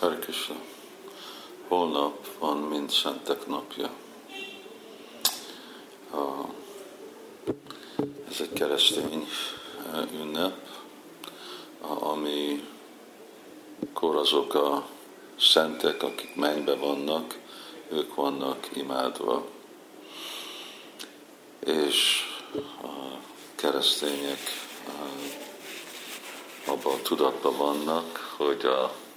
Hare. Holnap van mind szentek napja. Ez egy keresztény ünnep, ami akkor azok a szentek, akik mennybe vannak, ők vannak imádva. És a keresztények abban a tudatban vannak, hogy a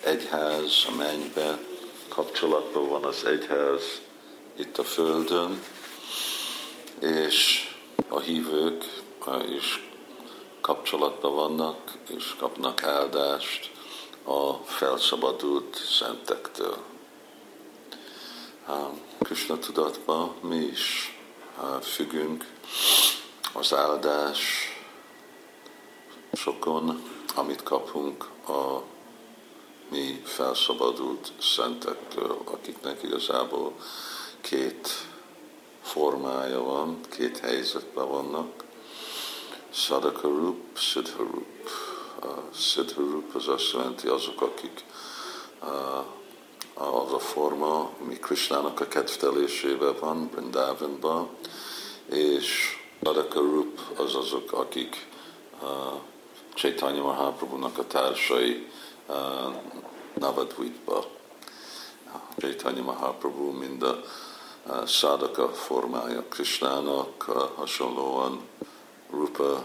egyház a mennybe, kapcsolatban van az egyház itt a földön, és a hívők is kapcsolatban vannak, és kapnak áldást a felszabadult szentektől. Krishna tudatban mi is függünk az áldás sokon, amit kapunk a mi felszabadult szentektől, akiknek igazából két formája van, két helyzetben vannak. Sadakarup, Siddharup. A Siddharup az azt jelenti azok, akik az a forma, ami Krishnának a kedvtelésében van, Brindavanban, és Sadakarup az azok, akik Chaitanya Mahaprabhu-nak a társai, Navadvipba. Chaitanya Mahaprabhu mind a szádaka formája Krishnának, hasonlóan Rupa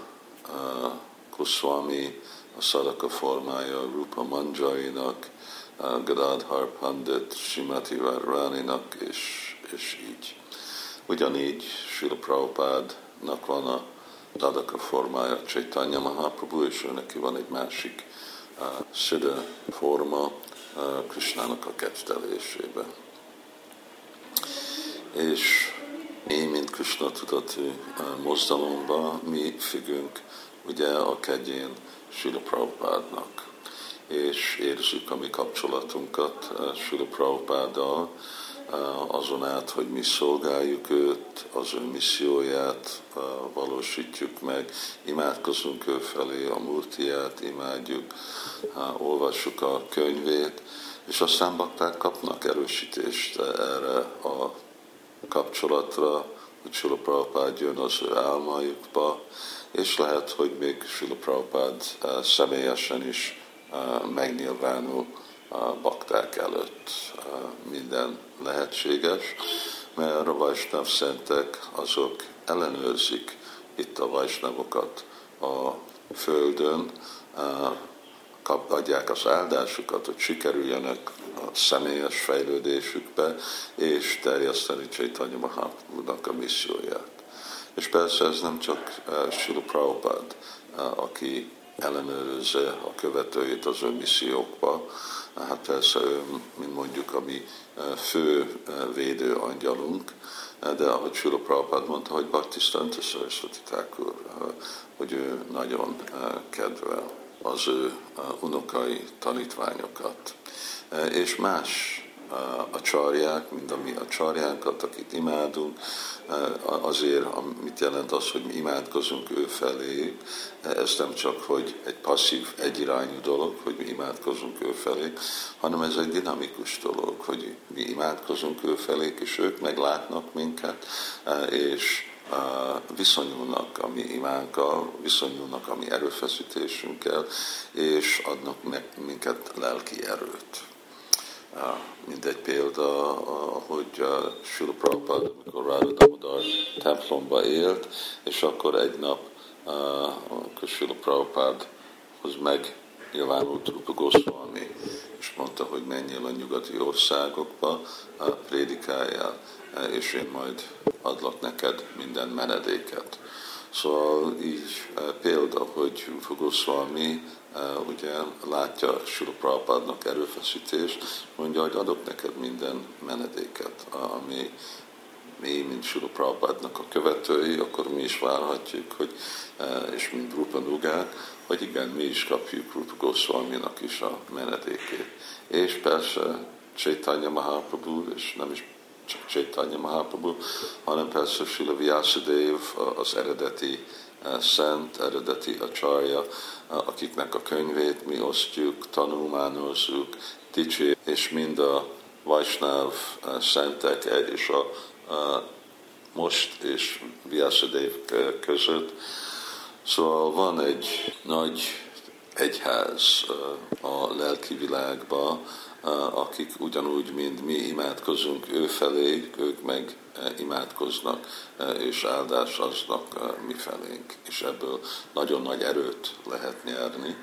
Goswami a szádaka formája Rupa Manjainak, Gadadhar Pandit, Shimati Radharaninak, és, és így. Ugyanígy Srila Prabhupádnak van a Dadaka formája Chaitanya Mahaprabhu, és ő neki van egy másik Siddha forma Krishnának a kedvtelésében. És mi, mint Krishna tudatú mozdalomba, mi függünk ugye a kegyén Srila Prabhupádnak, és érzük a mi kapcsolatunkat Srila Prabhupáddal, azon át, hogy mi szolgáljuk őt, az ő misszióját valósítjuk meg, imádkozunk ő felé, a murtiát imádjuk, olvassuk a könyvét, és aztán bakták kapnak erősítést erre a kapcsolatra, hogy Sula Prabhupád jön az ő álmaikba, és lehet, hogy még Sula Prabhupád személyesen is megnyilvánul a bakták előtt minden lehetséges, mert a Vajsnav szentek azok ellenőrzik itt a Vajsnavokat a földön, adják az áldásukat, hogy sikerüljenek a személyes fejlődésükbe, és terjeszteni Chaitanya Mahaprabhu-nak a misszióját. És persze ez nem csak Srila Prabhupada, aki ellenőrizze a követőit az ő missziókba. Hát persze ő, mint mondjuk, a mi fő védő angyalunk, de ahogy Sula Prabhupád mondta, hogy Bhaktisztanta Saraswati Thakur, hogy ő nagyon kedvel az ő unokai tanítványokat. És más a csarják, mind a mi a csarjánkat, akit imádunk, azért, amit jelent az, hogy mi imádkozunk ő felé, ez nem csak, hogy egy passzív, egyirányú dolog, hogy mi imádkozunk ő felé, hanem ez egy dinamikus dolog, hogy mi imádkozunk ő felé, és ők meglátnak minket, és viszonyulnak a mi imánkkal, viszonyulnak a mi erőfeszítésünkkel, és adnak meg minket lelki erőt mint egy példa, hogy Sula Prabhupada, amikor Damodar templomba élt, és akkor egy nap akkor Sula Prabhupádhoz megnyilvánult Rupa Goswami, és mondta, hogy menjél a nyugati országokba, prédikáljál, és én majd adlak neked minden menedéket. Szóval így példa, hogy Rupa Goswami ugye látja Sula Prabhupádnak erőfeszítést, mondja, hogy adok neked minden menedéket, ami mi, mint Sula a követői, akkor mi is várhatjuk, hogy, és mint Rupa Nugák, hogy igen, mi is kapjuk Rupa Goswami-nak is a menedékét. És persze Chaitanya Mahaprabhu, és nem is csak Chaitanya Mahaprabhu, hanem persze Sula Vyasadeva, az eredeti szent, eredeti a csarja, akiknek a könyvét mi osztjuk, tanulmányozzuk, dicsé, és mind a Vajsnáv szentek egy és a, most és Vyászadév között. Szóval van egy nagy egyház a lelki világban, akik ugyanúgy, mint mi imádkozunk ő felé, ők meg imádkoznak, és áldás aznak mi felénk. És ebből nagyon nagy erőt lehet nyerni,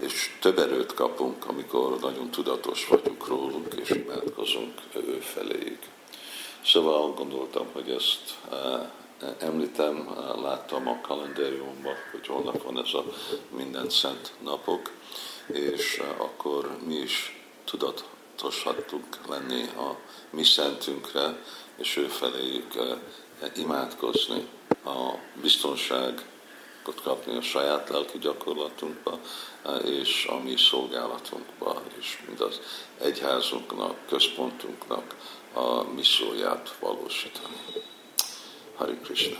és több erőt kapunk, amikor nagyon tudatos vagyunk róluk, és imádkozunk ő feléig. Szóval gondoltam, hogy ezt említem, láttam a kalendáriumban, hogy holnap van ez a minden szent napok, és akkor mi is tudatoshattunk lenni a mi szentünkre, és ő feléjük imádkozni a biztonságot kapni a saját lelki gyakorlatunkba, és a mi szolgálatunkba, és mind az egyházunknak, központunknak a misszióját valósítani. Hari Krishna.